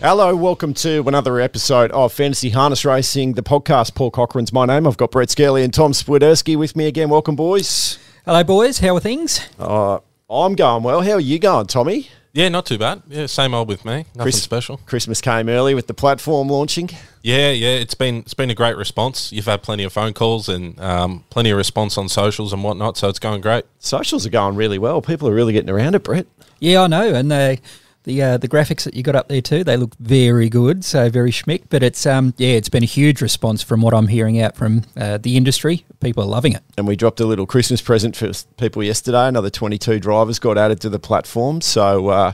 Hello, welcome to another episode of Fantasy Harness Racing, the podcast. Paul Cochrane's my name. I've got Brett Scully and Tom Swiderski with me again. Welcome, boys. Hello, boys. How are things? Uh, I'm going well. How are you going, Tommy? Yeah, not too bad. Yeah, same old with me. Nothing Chris- special. Christmas came early with the platform launching. Yeah, yeah. It's been it's been a great response. You've had plenty of phone calls and um, plenty of response on socials and whatnot. So it's going great. Socials are going really well. People are really getting around it, Brett. Yeah, I know, and the the uh, the graphics that you got up there too, they look very good, so very schmick. But it's um yeah, it's been a huge response from what I'm hearing out from uh, the industry. People are loving it. And we dropped a little Christmas present for people yesterday. Another 22 drivers got added to the platform. So, uh,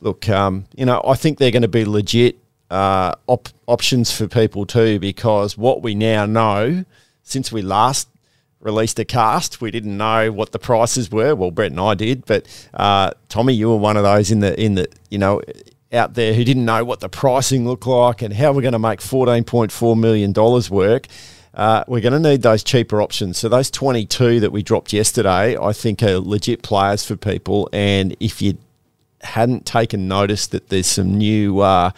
look, um, you know, I think they're going to be legit uh, op- options for people too, because what we now know since we last released a cast, we didn't know what the prices were. Well, Brett and I did, but uh, Tommy, you were one of those in the in the you know out there who didn't know what the pricing looked like and how we're going to make fourteen point four million dollars work. Uh, we're going to need those cheaper options. So those 22 that we dropped yesterday, I think are legit players for people. And if you hadn't taken notice that there's some new uh,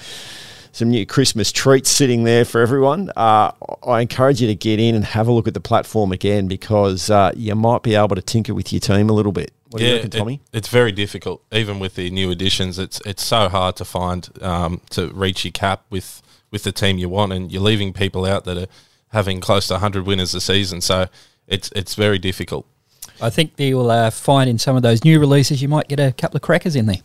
some new Christmas treats sitting there for everyone, uh, I encourage you to get in and have a look at the platform again because uh, you might be able to tinker with your team a little bit. What do you reckon, it- Tommy? it's very difficult, even with the new additions. It's it's so hard to find um, to reach your cap with with the team you want, and you're leaving people out that are having close to 100 winners a season. So it's it's very difficult. I think you'll uh, find in some of those new releases you might get a couple of crackers in there.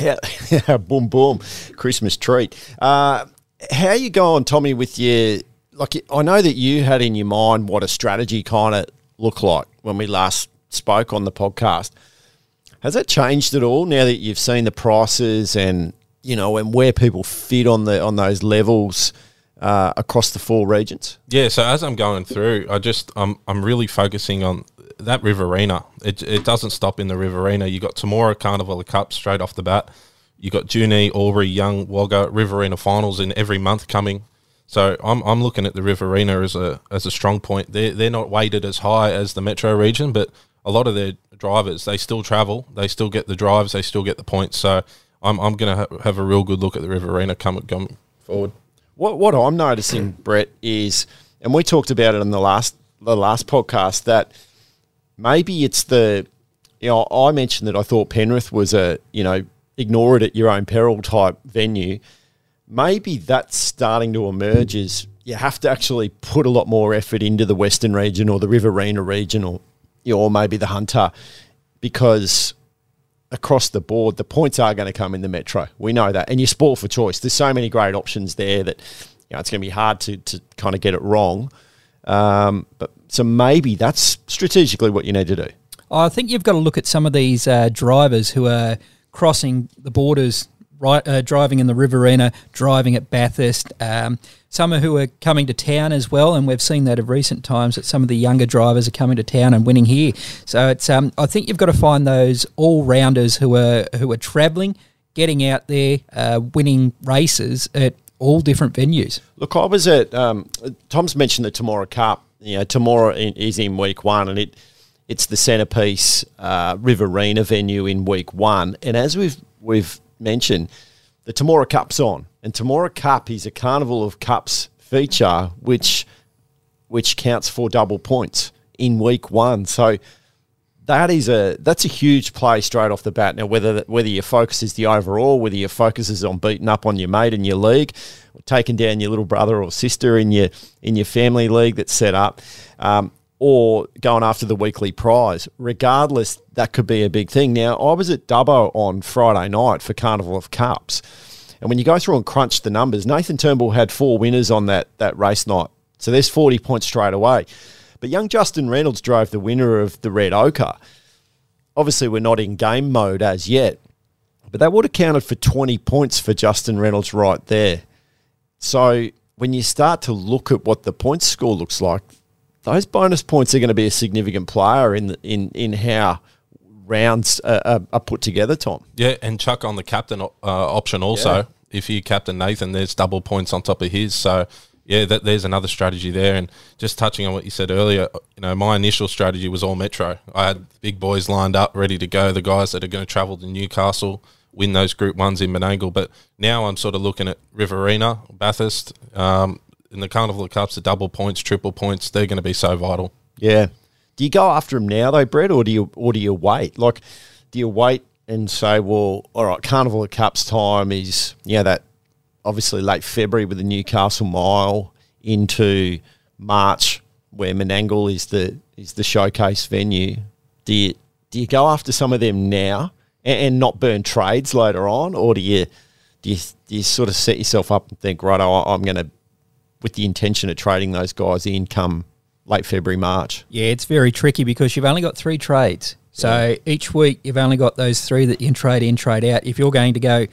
Yeah, yeah, boom, boom, Christmas treat. Uh, how you going, Tommy? With your like, I know that you had in your mind what a strategy kind of looked like when we last spoke on the podcast. Has that changed at all now that you've seen the prices and you know and where people fit on the on those levels uh, across the four regions? Yeah, so as I'm going through, I just I'm I'm really focusing on that Riverina. It it doesn't stop in the Riverina. You got Temora Carnival of Cup straight off the bat. You got Junee, Albury, Young, Wagga, Riverina finals in every month coming. So I'm I'm looking at the Riverina as a as a strong point. They're they're not weighted as high as the Metro region, but a lot of their drivers they still travel, they still get the drives, they still get the points. So I'm I'm gonna ha- have a real good look at the Riverina coming coming forward. What what I'm noticing, Brett, is, and we talked about it in the last the last podcast that maybe it's the, you know, I mentioned that I thought Penrith was a, you know, ignore it at your own peril type venue. Maybe that's starting to emerge as you have to actually put a lot more effort into the Western region or the Riverina region or, you know, or maybe the Hunter because across the board, the points are going to come in the metro. We know that, and you're sport for choice. There's so many great options there that you know it's going to be hard to to kind of get it wrong. Um, but so maybe that's strategically what you need to do. I think you've got to look at some of these uh, drivers who are crossing the borders, right, uh, driving in the Riverina, driving at Bathurst. Um, some who are coming to town as well, and we've seen that of recent times that some of the younger drivers are coming to town and winning here. So it's um, I think you've got to find those all rounders who are who are travelling, getting out there, uh, winning races at all different venues. Look, I was at um, Tom's mentioned the Temora Cup. You know, Temora in, is in week one, and it it's the centerpiece uh, Riverina venue in week one. And as we've we've mentioned, the Temora Cup's on, and Temora Cup is a Carnival of Cups feature, which which counts for double points in week one. So that is a that's a huge play straight off the bat. Now, whether whether your focus is the overall, whether your focus is on beating up on your mate in your league, taking down your little brother or sister in your in your family league that's set up, um, or going after the weekly prize, regardless, that could be a big thing. Now, I was at Dubbo on Friday night for Carnival of Cups, and when you go through and crunch the numbers, Nathan Turnbull had four winners on that that race night, so there's forty points straight away. But young Justin Reynolds drove the winner of the Red Ochre. Obviously, we're not in game mode as yet, but that would have counted for 20 points for Justin Reynolds right there. So when you start to look at what the points score looks like, those bonus points are going to be a significant player in the, in in how rounds are, are, are put together. Tom, Yeah, and chuck on the captain uh, option also. Yeah. If you captain Nathan, there's double points on top of his. So yeah, that, there's another strategy there. And just touching on what you said earlier, you know, my initial strategy was all Metro. I had big boys lined up, ready to go. The guys that are going to travel to Newcastle win those Group Ones in Menangle. But now I'm sort of looking at Riverina, Bathurst, um, in the Carnival of Cups, the double points, triple points. They're going to be so vital. Yeah. Do you go after them now though, Brett, or do you or do you wait? Like, do you wait and say, well, all right, Carnival of Cups time is you know that obviously late February with the Newcastle Mile into March where Menangle is the is the showcase venue. Do you do you go after some of them now and, and not burn trades later on, or do you do you, do you sort of set yourself up and think, right, I'm going to with the intention of trading those guys in come late February, March? Yeah, it's very tricky because you've only got three trades. So each week you've only got those three that you can trade in, trade out. If you're going to go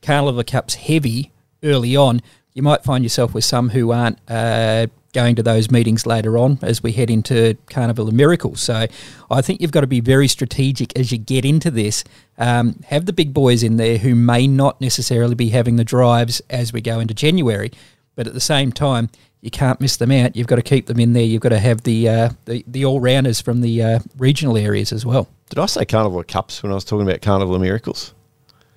Carnival of Cups heavy early on, you might find yourself with some who aren't uh, going to those meetings later on as we head into Carnival of Miracles. So I think you've got to be very strategic as you get into this. Um, have the big boys in there who may not necessarily be having the drives as we go into January, but at the same time, you can't miss them out. You've got to keep them in there. You've got to have the uh, the, the all rounders from the uh, regional areas as well. Did I say Carnival of Cups when I was talking about Carnival of Miracles?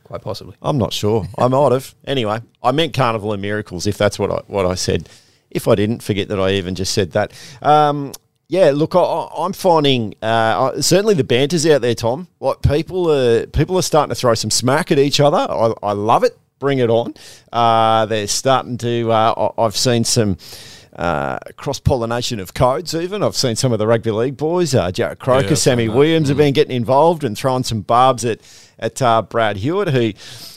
Quite possibly. I'm not sure. I might have. Anyway, I meant Carnival and Miracles. If that's what I what I said. If I didn't, forget that I even just said that. Um, yeah, look, I, I'm finding uh, certainly the banter's out there, Tom. Like people are people are starting to throw some smack at each other. I, I love it. Bring it on. Uh, they're starting to. Uh, I've seen some. Uh, cross pollination of codes, even. I've seen some of the rugby league boys, uh, Jarrod Croker, Yeah, Sammy. Williams, have been getting involved and throwing some barbs at at uh, Brad Hewitt, who,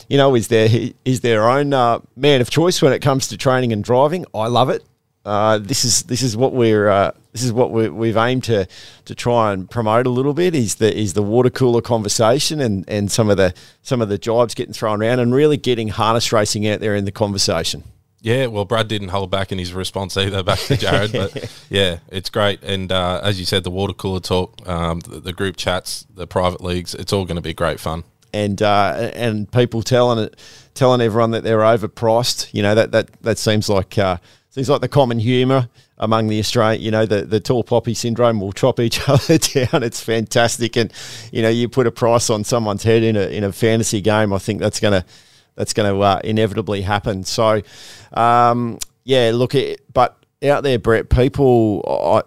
you know, is their is their own uh, man of choice when it comes to training and driving. I love it. Uh, this is this is what we're uh, this is what we we've aimed to to try and promote a little bit is the is the water cooler conversation and, and some of the some of the jibes getting thrown around and really getting harness racing out there in the conversation. Yeah, well, Brad didn't hold back in his response either back to Jarrod, but yeah, it's great. And uh, as you said, the water cooler talk, um, the, the group chats, the private leagues, it's all going to be great fun. and uh, and people telling it, telling everyone that they're overpriced. You know that that that seems like uh, seems like the common humour among the Australian. You know the the tall poppy syndrome will chop each other down. It's fantastic, and you know you put a price on someone's head in a in a fantasy game. I think that's gonna that's going to uh, inevitably happen. So, um, yeah, look, it, but out there, Brett, people,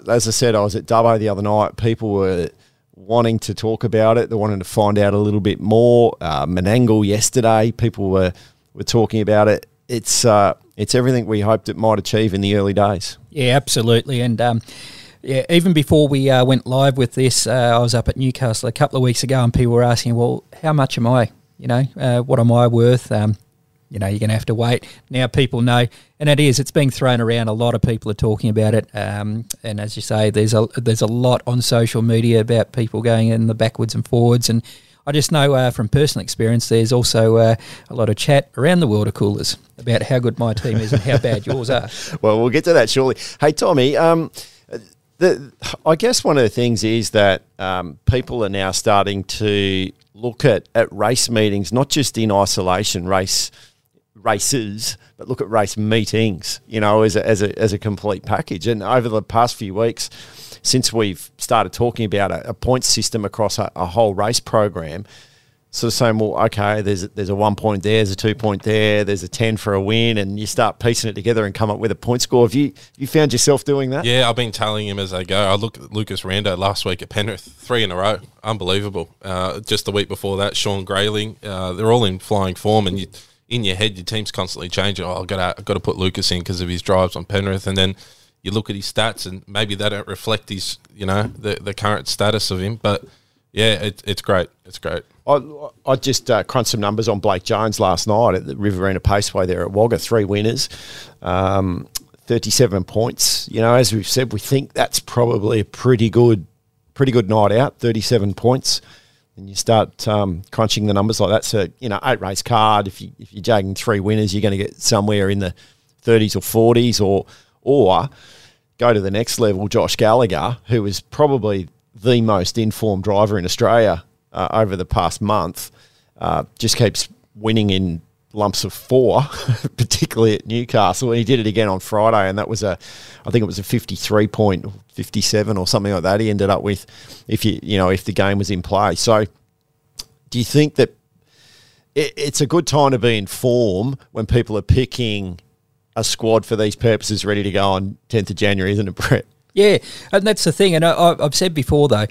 I, as I said, I was at Dubbo the other night. People were wanting to talk about it. They wanted to find out a little bit more. Uh, Menangle yesterday, people were were talking about it. It's uh, it's everything we hoped it might achieve in the early days. Yeah, absolutely. And um, yeah, even before we uh, went live with this, uh, I was up at Newcastle a couple of weeks ago, and people were asking, "Well, how much am I? You know, uh, what am I worth?" Um, you know, you're going to have to wait. Now people know, and it is. It's being thrown around. A lot of people are talking about it, um, and as you say, there's a there's a lot on social media about people going in the backwards and forwards. And I just know uh, from personal experience, there's also uh, a lot of chat around the water coolers about how good my team is and how bad yours are. Well, we'll get to that shortly. Hey, Tommy, um, the, I guess one of the things is that um, people are now starting to look at, at race meetings, not just in isolation, race races, but look at race meetings, you know, as a, as a, as a complete package. And over the past few weeks, since we've started talking about a, a point system across a, a whole race program, sort of saying, well, okay, there's a, there's a one point there, there's a two point there, there's a ten for a win, and you start piecing it together and come up with a point score. Have you you found yourself doing that? Yeah, I've been telling him as I go. I look at Lucas Rando last week at Penrith, three in a row, unbelievable. Uh, just the week before that, Sean Grayling, uh, they're all in flying form, and you, in your head, your team's constantly changing. Oh, I've got to, I've got to put Lucas in because of his drives on Penrith, and then you look at his stats, and maybe they don't reflect his, you know, the the current status of him. But yeah, it, it's great. It's great. I, I just uh, crunched some numbers on Blake Jones last night at the Riverina Paceway there at Wagga. Three winners, um, 37 points. You know, as we've said, we think that's probably a pretty good, pretty good night out. 37 points. And you start um, crunching the numbers like that. So you know, eight race card. If you if you're jagging three winners, you're going to get somewhere in the 30s or 40s, or or go to the next level. Josh Gallagher, who is probably the most informed driver in Australia uh, over the past month, uh, just keeps winning in lumps of four, particularly at Newcastle. And he did it again on Friday, and that was a, I think it was a fifty-three point, fifty-seven or something like that. He ended up with, if you you know if the game was in play. So, do you think that? it, it's a good time to be in form when people are picking a squad for these purposes ready to go on 10th of January, isn't it, Brett? Yeah, and that's the thing. And I, I've said before though,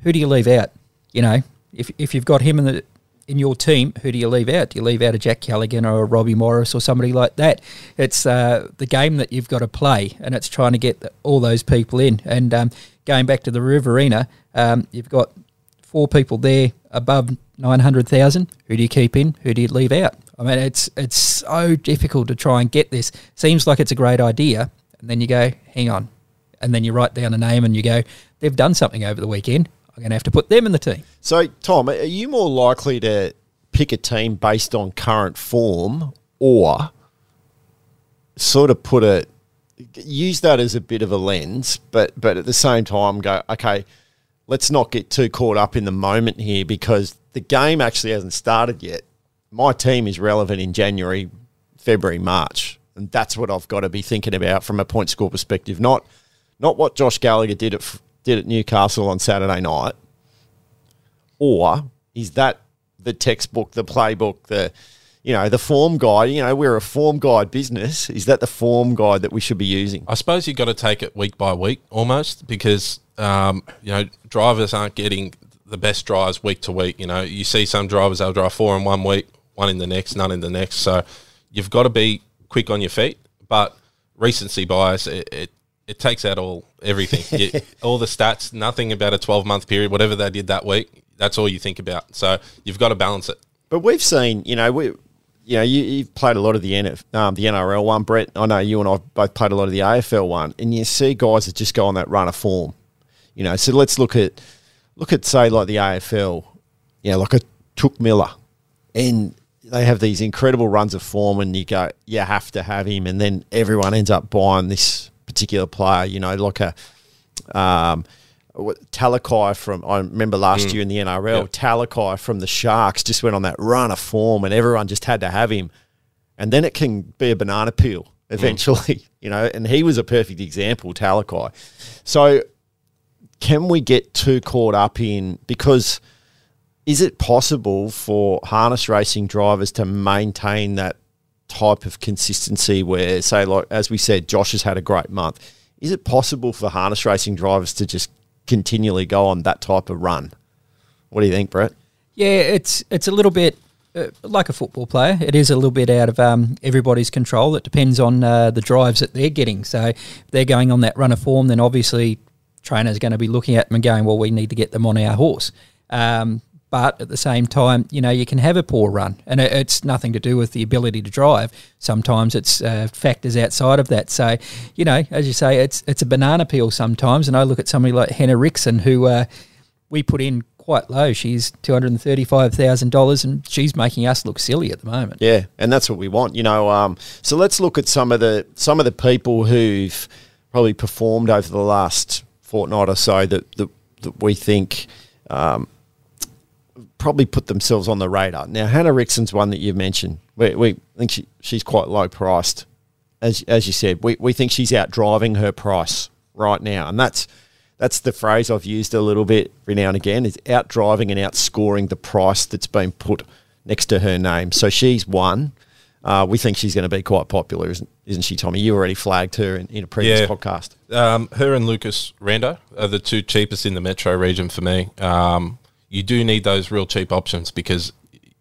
who do you leave out? You know, if if you've got him in the in your team, who do you leave out? Do you leave out a Jack Callaghan or a Robbie Morris or somebody like that? It's uh, the game that you've got to play, and it's trying to get the, all those people in. And um, going back to the Riverina, um, you've got four people there above nine hundred thousand. Who do you keep in? Who do you leave out? I mean, it's it's so difficult to try and get this. Seems like it's a great idea, and then you go, hang on, and then you write down a name and you go, they've done something over the weekend. I'm going to have to put them in the team. So, Tom, are you more likely to pick a team based on current form or sort of put a use that as a bit of a lens, but but at the same time go, okay, let's not get too caught up in the moment here because the game actually hasn't started yet. My team is relevant in January, February, March, and that's what I've got to be thinking about from a point score perspective, not not what Josh Gallagher did at did at Newcastle on Saturday night, or is that the textbook, the playbook, the you know the form guide? You know, we're a form guide business. Is that the form guide that we should be using? I suppose you've got to take it week by week almost because um, you know drivers aren't getting the best drives week to week. You know, you see some drivers they'll drive four in one week, one in the next, none in the next. So you've got to be quick on your feet, but recency bias it, it it takes out all everything, all the stats, nothing about a twelve month period, whatever they did that week. That's all you think about. So you've got to balance it. But we've seen, you know, we, you know, you, have played a lot of the NF, um, the NRL one, Brett. I know you and I've both played a lot of the AFL one, and you see guys that just go on that run of form. You know, so let's look at look at say like the AFL, you know, like a Touk Miller, and they have these incredible runs of form, and you go, you have to have him, and then everyone ends up buying this particular player. You know, like a um, Talakai from I remember last mm. year in the NRL. Yep. Talakai from the Sharks just went on that run of form, and everyone just had to have him. And then it can be a banana peel eventually, mm. you know. And he was a perfect example, Talakai. So, can we get too caught up in because? Is it possible for harness racing drivers to maintain that type of consistency where, say, like as we said, Josh has had a great month. Is it possible for harness racing drivers to just continually go on that type of run? What do you think, Brett? Yeah, it's it's a little bit uh, like a football player. It is a little bit out of um, everybody's control. It depends on uh, the drives that they're getting. So if they're going on that run of form, then obviously trainers going to be looking at them and going, well, we need to get them on our horse. Um, but at the same time, you know, you can have a poor run, and it's nothing to do with the ability to drive. Sometimes it's uh, factors outside of that. So, you know, as you say, it's it's a banana peel sometimes. And I look at somebody like Hannah Rickson, who uh, we put in quite low. She's two hundred and thirty-five thousand dollars, and she's making us look silly at the moment. Yeah, and that's what we want, you know. Um, so let's look at some of the some of the people who've probably performed over the last fortnight or so that that, that we think. Um, probably put themselves on the radar. Now, Hannah Rickson's one that you've mentioned. We, we think she, she's quite low priced. As, as you said, we, we think she's out driving her price right now. And that's that's the phrase I've used a little bit every now and again is out driving and outscoring the price that's been put next to her name. So she's one. Uh, we think she's going to be quite popular, isn't, isn't she, Tommy? You already flagged her in, in a previous yeah. podcast. Um, her and Lucas Rando are the two cheapest in the metro region for me. Um, you do need those real cheap options because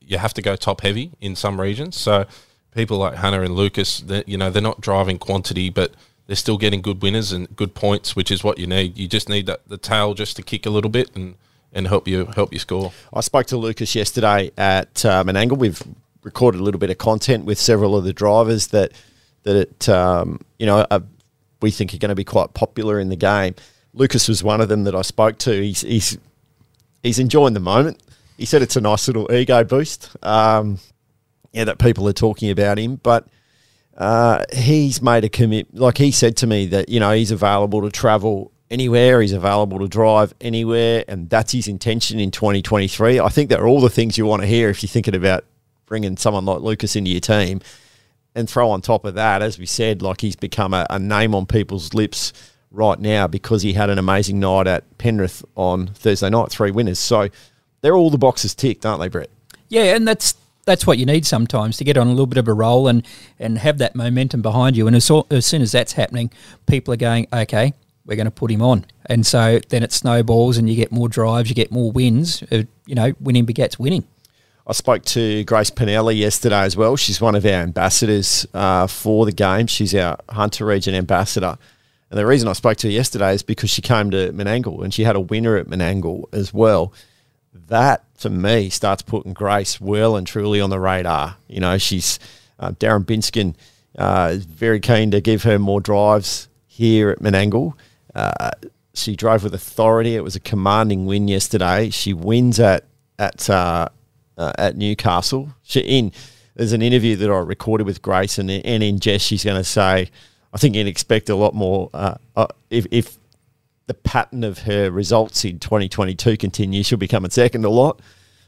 you have to go top heavy in some regions. So people like Hannah and Lucas, you know, they're not driving quantity, but they're still getting good winners and good points, which is what you need. You just need that, the tail just to kick a little bit and, and help you help you score. I spoke to Lucas yesterday at um, Menangle. We've recorded a little bit of content with several of the drivers that that it, um, you know we think are going to be quite popular in the game. Lucas was one of them that I spoke to. He's, he's he's enjoying the moment. He said it's a nice little ego boost. Um, yeah, that people are talking about him, but uh, he's made a commit. Like he said to me that you know he's available to travel anywhere. He's available to drive anywhere, and that's his intention in 2023. I think that are all the things you want to hear if you're thinking about bringing someone like Lucas into your team. And throw on top of that, as we said, like he's become a, a name on people's lips right now because he had an amazing night at Penrith on Thursday night, three winners. So they're all the boxes ticked, aren't they, Brett? Yeah, and that's that's what you need sometimes to get on a little bit of a roll and, and have that momentum behind you. And as, as soon as that's happening, people are going, okay, we're going to put him on. And so then it snowballs and you get more drives, you get more wins. Uh, you know, winning begets winning. I spoke to Grace Panella yesterday as well. She's one of our ambassadors uh, for the game. She's our Hunter Region ambassador. And the reason I spoke to her yesterday is because she came to Menangle and she had a winner at Menangle as well. That, to me, starts putting Grace well and truly on the radar. You know, she's uh, Darren Binskin uh, is very keen to give her more drives here at Menangle. Uh, she drove with authority. It was a commanding win yesterday. She wins at at uh, uh, at Newcastle. She in there's an interview that I recorded with Grace, and, and in Jess, she's going to say, I think you'd expect a lot more uh, uh, if, if the pattern of her results in 2022 continues, she'll be coming second a lot.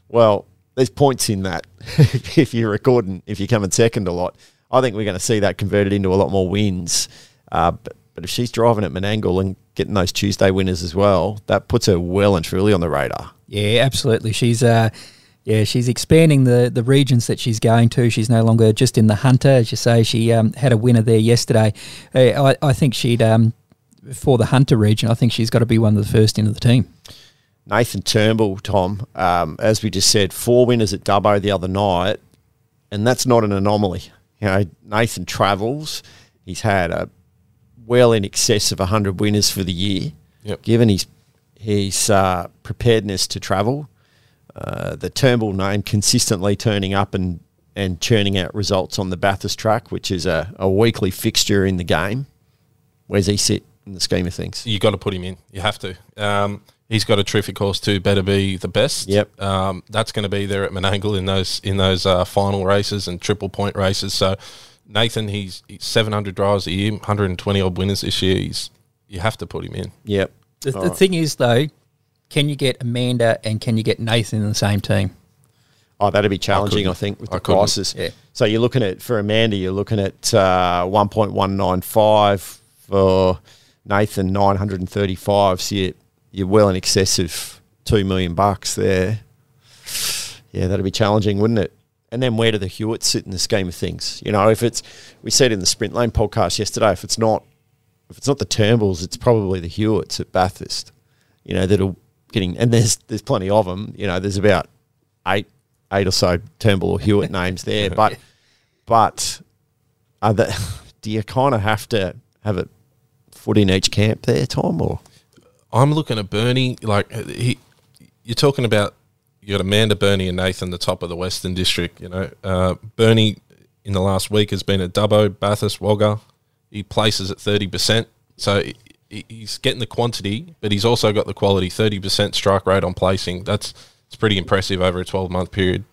Well, there's points in that if you're recording, if you're coming second a lot. I think we're going to see that converted into a lot more wins. Uh, but, but if she's driving at Menangle and getting those Tuesday winners as well, that puts her well and truly on the radar. Yeah, absolutely. She's uh, yeah, she's expanding the, the regions that she's going to. She's no longer just in the Hunter, as you say. She um, had a winner there yesterday. Uh, I, I think she'd um, for the Hunter region. I think she's got to be one of the first into the team. Nathan Turnbull, Tom, um, as we just said, four winners at Dubbo the other night, and that's not an anomaly. You know, Nathan travels. He's had a well in excess of 100 winners for the year, Yep. given his, his uh, preparedness to travel. Uh, the Turnbull name consistently turning up and, and churning out results on the Bathurst track, which is a, a weekly fixture in the game. Where's he sit in the scheme of things? You got to put him in. You have to. Um, he's got a terrific horse too. Better be the best. Yep. Um, that's going to be there at Menangle in those in those uh, final races and triple point races. So Nathan, he's, he's 700 drives a year, 120 odd winners this year. He's you have to put him in. Yep. The, the All right. thing is, though, can you get Amanda and can you get Nathan in the same team? Oh, that'd be challenging, I, couldn't. think, with I the couldn't. prices. Yeah. So you're looking at for Amanda, you're looking at uh, 1.195 for Nathan, 935. So you, you're well in excess of two million bucks there. Yeah, that'd be challenging, wouldn't it? And then where do the Hewitts sit in the scheme of things? You know, if it's we said in the Sprint Lane podcast yesterday, if it's not if it's not the Turnbulls, it's probably the Hewitts at Bathurst. You know, that'll and there's there's plenty of them. You know, there's about eight eight or so Turnbull or Hewitt names there, but but are the, do you kind of have to have a foot in each camp there, Tom? Or I'm looking at Bernie. Like he, you're talking about. You got Amanda, Bernie, and Nathan, the top of the Western District. You know, uh, Bernie in the last week has been at Dubbo, Bathurst, Wagga. He places at thirty percent, so he's getting the quantity, but he's also got the quality. Thirty percent strike rate on placing. That's it's pretty impressive over a twelve month period.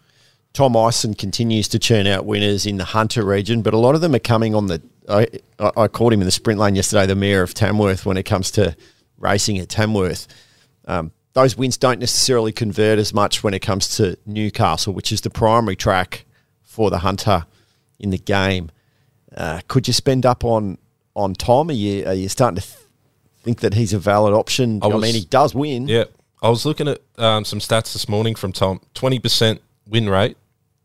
Tom Ison continues to churn out winners in the Hunter region, but a lot of them are coming on the. I, I called him in the sprint lane yesterday, the mayor of Tamworth, when it comes to racing at Tamworth. Um, those wins don't necessarily convert as much when it comes to Newcastle, which is the primary track for the Hunter in the game. Uh, could you spend up on on Tom? Are you are you starting to think that he's a valid option? I, I mean, he does win. Yeah, I was looking at um, some stats this morning from Tom. Twenty percent win rate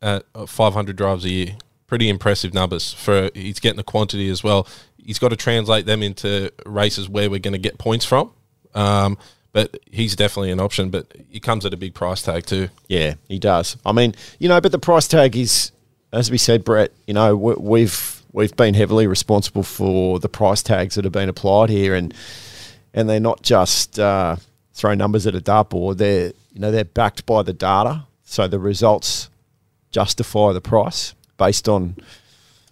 at uh, 500 drives a year. Pretty impressive numbers for he's getting the quantity as well. He's got to translate them into races where we're going to get points from. Um, but he's definitely an option, but he comes at a big price tag too. Yeah, he does. I mean, you know, but the price tag is, as we said, Brett. You know, we, we've we've been heavily responsible for the price tags that have been applied here, and and they're not just uh, throw numbers at a dartboard. They're you know they're backed by the data, so the results justify the price based on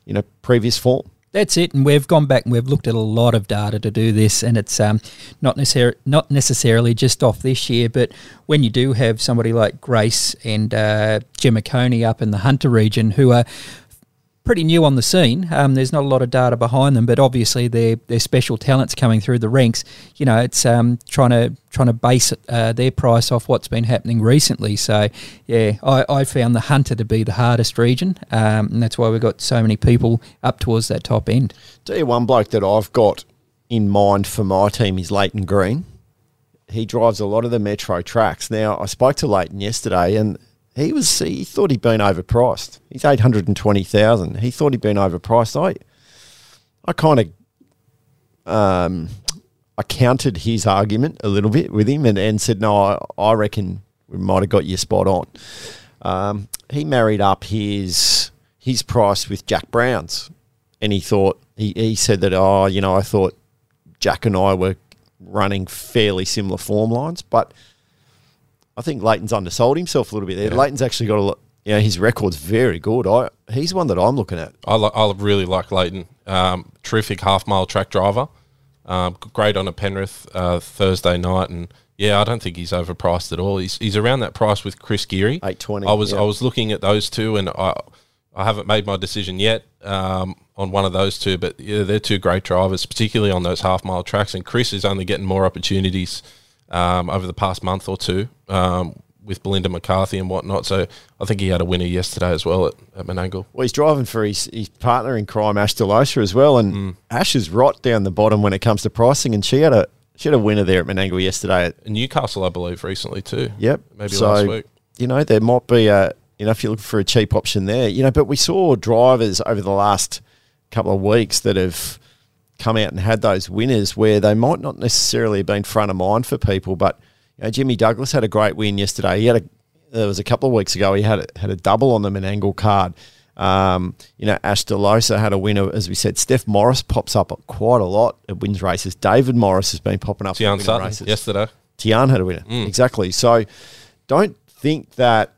you know previous form. That's it, and we've gone back and we've looked at a lot of data to do this, and it's um, not necessar- not necessarily just off this year, but when you do have somebody like Grace and uh, Gemma Coney up in the Hunter region who are pretty new on the scene, um, there's not a lot of data behind them, but obviously they're they're special talents coming through the ranks. You know, it's um, trying to trying to base uh, their price off what's been happening recently. So, yeah, I, I found the Hunter to be the hardest region, um, and that's why we've got so many people up towards that top end. Tell you one bloke that I've got in mind for my team is Leighton Green. He drives a lot of the metro tracks. Now, I spoke to Leighton yesterday, and he was he thought he'd been overpriced. He's eight hundred and twenty thousand. He thought he'd been overpriced. I I kind of um, I countered his argument a little bit with him and, and said, no, I, I reckon we might have got you spot on. Um, he married up his his price with Jack Brown's, and he thought he, he said that oh you know I thought Jack and I were running fairly similar form lines, but I think Leighton's undersold himself a little bit there. Yeah. Leighton's actually got a lot. You know, his record's very good. I he's one that I'm looking at. I, li- I really like Leighton. Um, terrific half mile track driver. Um, great on a Penrith uh, Thursday night, and yeah, I don't think he's overpriced at all. He's he's around that price with Chris Geary. 820, I was yeah. I was looking at those two, and I I haven't made my decision yet um, on one of those two, but yeah, they're two great drivers, particularly on those half mile tracks. And Chris is only getting more opportunities um, over the past month or two um, with Belinda McCarthy and whatnot. So I think he had a winner yesterday as well at, at Menangle. Well, he's driving for his, his partner in crime, Ash Delosa, as well. And Mm. Ash is right down the bottom when it comes to pricing, and she had a she had a winner there at Menangle yesterday. And Newcastle, I believe, recently too. Yep, Maybe so, last week. You know, there might be a you know if you're looking for a cheap option there, you know. But we saw drivers over the last couple of weeks that have come out and had those winners where they might not necessarily have been front of mind for people, but you know, Jimmy Douglas had a great win yesterday. He had a there was a couple of weeks ago he had a, had a double on the angle card. Um, you know, Ash Delosa had a winner, as we said. Steph Morris pops up quite a lot at wins races. David Morris has been popping up Tian Sutton races. yesterday. Tian had a winner. Exactly. So don't think that,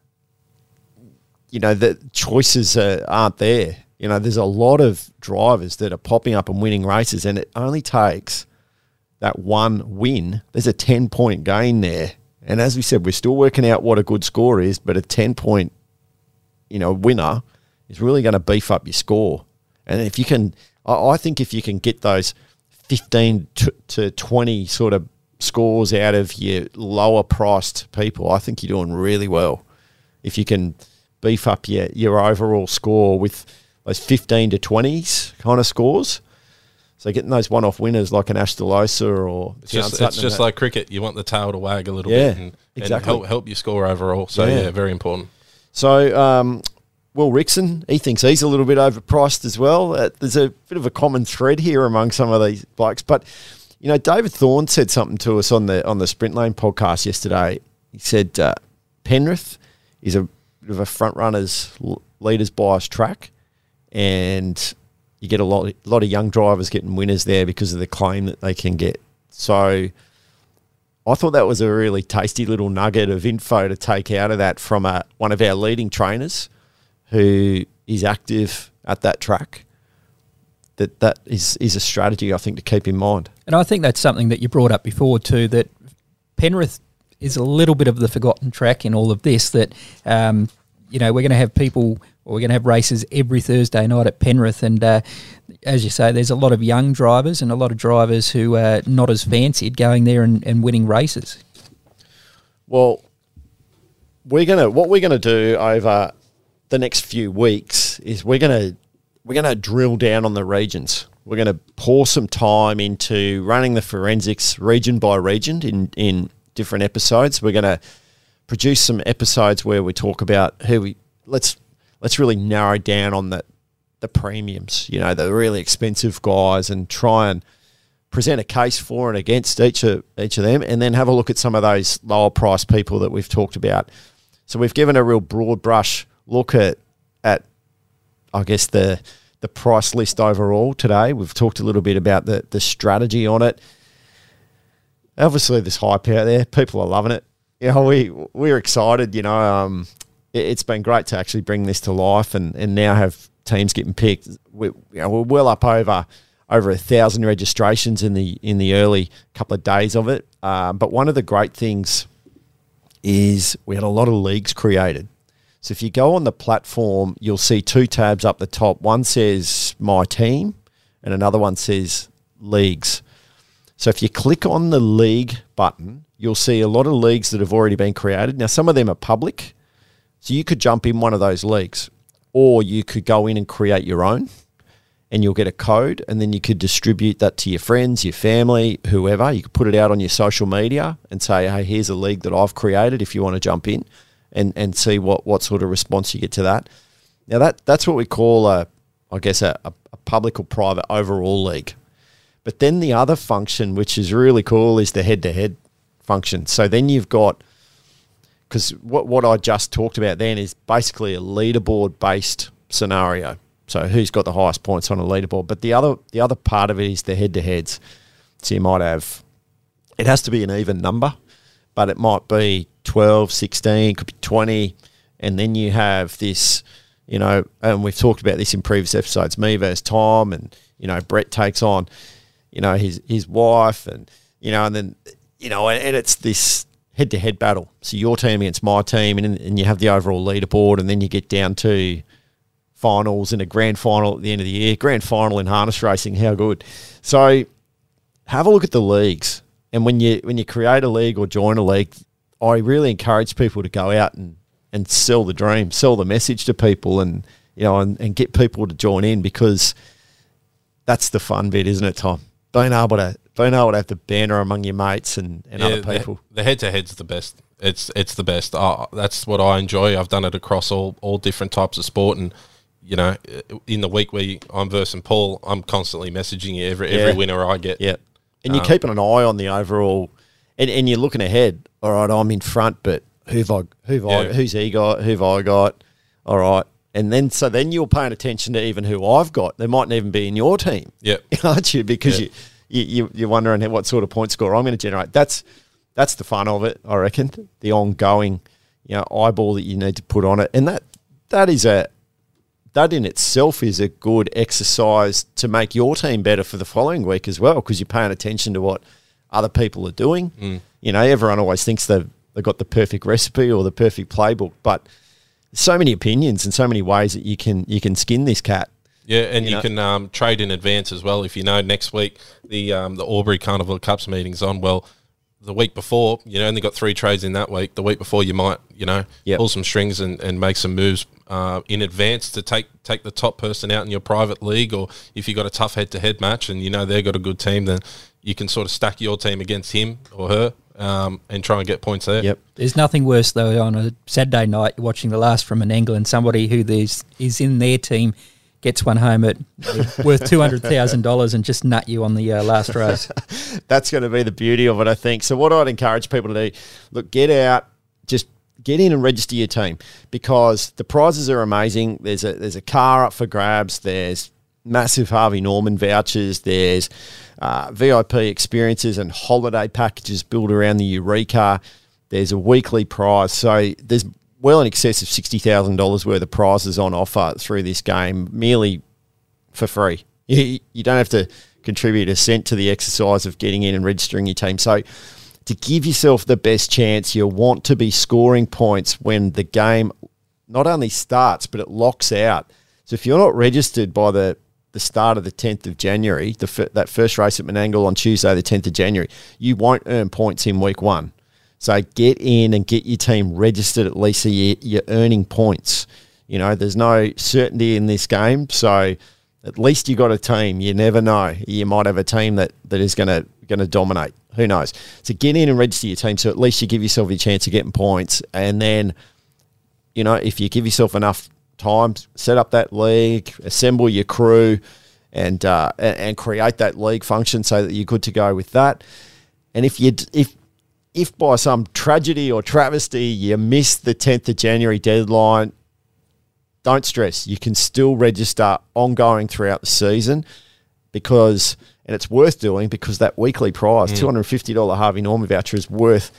you know, the choices uh, aren't there. You know, there's a lot of drivers that are popping up and winning races, and it only takes that one win. There's a 10 point gain there. And as we said, we're still working out what a good score is, but a 10 point, you know, winner is really going to beef up your score. And if you can, I, think if you can get those 15 to, to 20 sort of scores out of your lower priced people, I think you're doing really well. If you can beef up your, your overall score with those 15 to 20s kind of scores. So getting those one off winners like an Ash Delosa or It's just, it's just like cricket. You want the tail to wag a little Yeah, bit and, and help, help you score overall. So, Yeah. yeah, very important. So, um, Will Rickson, he thinks he's a little bit overpriced as well. Uh, there's a bit of a common thread here among some of these blokes. But, you know, David Thorne said something to us on the on the Sprint Lane podcast yesterday. He said uh, Penrith is a bit of a front runners leaders bias track, and you get a lot a lot of young drivers getting winners there because of the claim that they can get. So. I thought that was a really tasty little nugget of info to take out of that from a, one of our leading trainers who is active at that track. That that is is a strategy I think to keep in mind. And I think that's something that you brought up before too. That Penrith is a little bit of the forgotten track in all of this. That um, you know we're going to have people, we're going to have races every Thursday night at Penrith, and uh, as you say, there's a lot of young drivers and a lot of drivers who are not as fancied going there and, and winning races. Well, we're gonna what we're gonna do over the next few weeks is we're gonna we're gonna drill down on the regions. We're gonna pour some time into running the forensics region by region in in different episodes. We're gonna produce some episodes where we talk about who we let's let's really narrow down on the the premiums, you know, the really expensive guys and try and present a case for and against each of each of them, and then have a look at some of those lower price people that we've talked about. So we've given a real broad brush look at at I guess the the price list overall today. We've talked a little bit about the the strategy on it. Obviously, there's hype out there. People are loving it. You know, we we're excited. You know, um, it's been great to actually bring this to life, and and now have teams getting picked. We, you know, we're well up over over a thousand registrations in the in the early couple of days of it. Um, but one of the great things is we had a lot of leagues created. So if you go on the platform, you'll see two tabs up the top. One says my team, and another one says leagues. So if you click on the league button, you'll see a lot of leagues that have already been created. Now some of them are public, so you could jump in one of those leagues, or you could go in and create your own and you'll get a code and then you could distribute that to your friends, your family, whoever. You could put it out on your social media and say, hey, here's a league that I've created if you want to jump in. and and see what what sort of response you get to that. Now that that's what we call a, I guess a, a, a public or private overall league. But then the other function, which is really cool, is the head to head function. So then you've got because what what I just talked about then is basically a leaderboard based scenario. So who's got the highest points on a leaderboard? But the other the other part of it is the head to heads. So you might have it has to be an even number, but it might be 12, 16, could be 20 and then you have this, you know, and we've talked about this in previous episodes, me versus Tom and you know, Brett takes on, you know, his his wife and you know, and then you know, and, and it's this head to head battle. So your team against my team, and, and you have the overall leaderboard, and then you get down to finals and a grand final at the end of the year. Grand final in harness racing, how good! So have a look at the leagues, and when you when you create a league or join a league, I really encourage people to go out and and sell the dream, sell the message to people, and you know, and, and get people to join in because that's the fun bit, isn't it, Tom? Being able to being able to have the banner among your mates and, and other people. The head to head's the best. It's it's the best. Uh, that's what I enjoy. I've done it across all all different types of sport, and you know, in the week where I'm versing Paul, I'm constantly messaging you every every winner I get. Yeah. And you're Um, keeping an eye on the overall, and, and you're looking ahead. All right, I'm in front, but who've I, who've I, who's he got? Who've I got? All right. And then, so then you're paying attention to even who I've got. They mightn't even be in your team, Yeah, aren't you? Because Yeah. you, you, you, you're wondering what sort of point score I'm going to generate. That's, that's the fun of it, I reckon. The ongoing, you know, eyeball that you need to put on it. And that, that is a, that in itself is a good exercise to make your team better for the following week as well, because you're paying attention to what other people are doing. Mm. You know, everyone always thinks they've, they've got the perfect recipe or the perfect playbook, but so many opinions and so many ways that you can you can skin this cat. Yeah, and You you, know- can um, trade in advance as well. If you know next week the um, the Albury Carnival Cups meeting's on, well, the week before you only got three trades in that week. The week before you might you know Yep. pull some strings and, and make some moves uh, in advance to take take the top person out in your private league, or if you got a tough head to head match and you know they've got a good team, then you can sort of stack your team against him or her um, and try and get points there. Yep. There's nothing worse though on a Saturday night you're watching the last from Menangle and somebody who there's is in their team gets one home at worth two hundred thousand dollars and just nut you on the uh, last race. That's going to be the beauty of it, I think. So what I'd encourage people to do, look, get out, just get in and register your team because the prizes are amazing. There's a there's a car up for grabs. There's massive Harvey Norman vouchers. There's uh, VIP experiences and holiday packages built around the Eureka. There's a weekly prize. So there's well in excess of sixty thousand dollars worth of prizes on offer through this game, merely for free. You, you don't have to contribute a cent to the exercise of getting in and registering your team. So, to give yourself the best chance, you want to be scoring points when the game not only starts, but it locks out. So, if you're not registered by the, the start of the 10th of January, the that first race at Menangle on Tuesday, the 10th of January, you won't earn points in week one. So get in and get your team registered at least so you, you're earning points. You know, there's no certainty in this game, so at least you got a team. You never know. You might have a team that, that is going to going to dominate. Who knows? So get in and register your team, so at least you give yourself a chance of getting points, and then you know if you give yourself enough time, set up that league, assemble your crew, and uh, and create that league function so that you're good to go with that. And if you if if by some tragedy or travesty you miss the 10th of January deadline, don't stress. You can still register ongoing throughout the season because, and it's worth doing because that weekly prize, hmm. $250 Harvey Norman voucher, is worth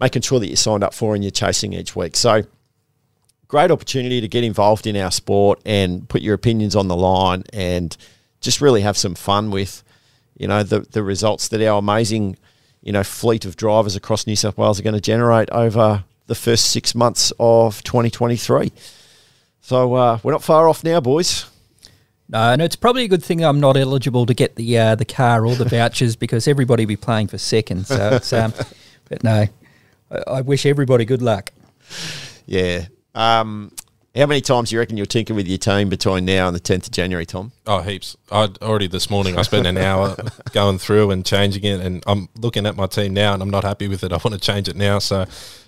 making sure that you're signed up for and you're chasing each week. So, great opportunity to get involved in our sport and put your opinions on the line and just really have some fun with, you know, the, the results that our amazing, you know, fleet of drivers across New South Wales are going to generate over the first six months of 2023. So uh, we're not far off now, boys. No, and it's probably a good thing I'm not eligible to get the uh, the car or the vouchers because everybody be playing for second. So, it's, um, but no, I, I wish everybody good luck. Yeah. Um, How many times do you reckon you'll tinker with your team between now and the 10th of January, Tom? Oh, heaps. I already this morning I spent an hour going through and changing it, and I'm looking at my team now, and I'm not happy with it. I want to change it now. So,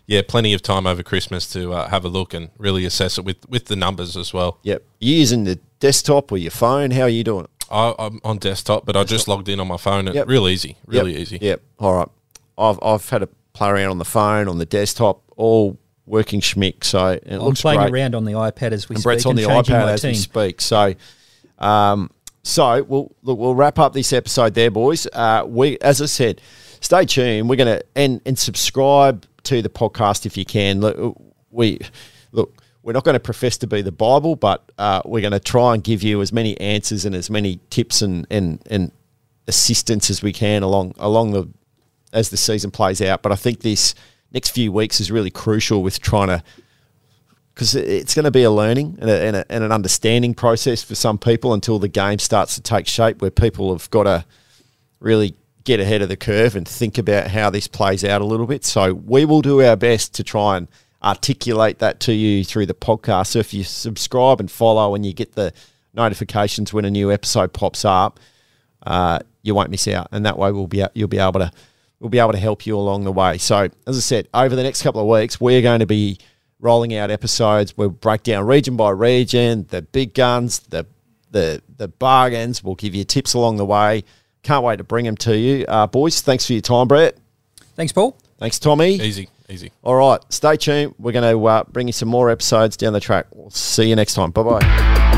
yeah, plenty of time over Christmas to uh, have a look and really assess it with with the numbers as well. Yep. You using the desktop or your phone? How are you doing? I, I'm on desktop, but I just logged in on my phone. Yep. Real easy, really Yep. easy. Yep. All right. I've I've had a play around on the phone, on the desktop, all working schmick. So it I'm looks playing great. around on the iPad as we and speak Brett's on the iPad as we speak. So, um, so we'll look, we'll wrap up this episode there, boys. Uh, we, as I said, stay tuned. We're gonna and and subscribe to the podcast if you can. Look, we look. We're not going to profess to be the Bible, but uh, we're going to try and give you as many answers and as many tips and and and assistance as we can along along the as the season plays out. But I think this next few weeks is really crucial with trying to because it's going to be a learning and, a, and, a, and an understanding process for some people until the game starts to take shape, where people have got to really get ahead of the curve and think about how this plays out a little bit. So we will do our best to try and articulate that to you through the podcast. So if you subscribe and follow and you get the notifications when a new episode pops up, uh, you won't miss out, and that way we'll be you'll be able to we'll be able to help you along the way. So as I said, over the next couple of weeks, we're going to be rolling out episodes. We'll break down region by region, the big guns, the the the bargains. We'll give you tips along the way. Can't wait to bring them to you, uh, boys. Thanks for your time, Brett. Thanks, Paul. Thanks, Tommy. Easy, easy. All right, stay tuned. We're going to uh, bring you some more episodes down the track. We'll see you next time. Bye bye.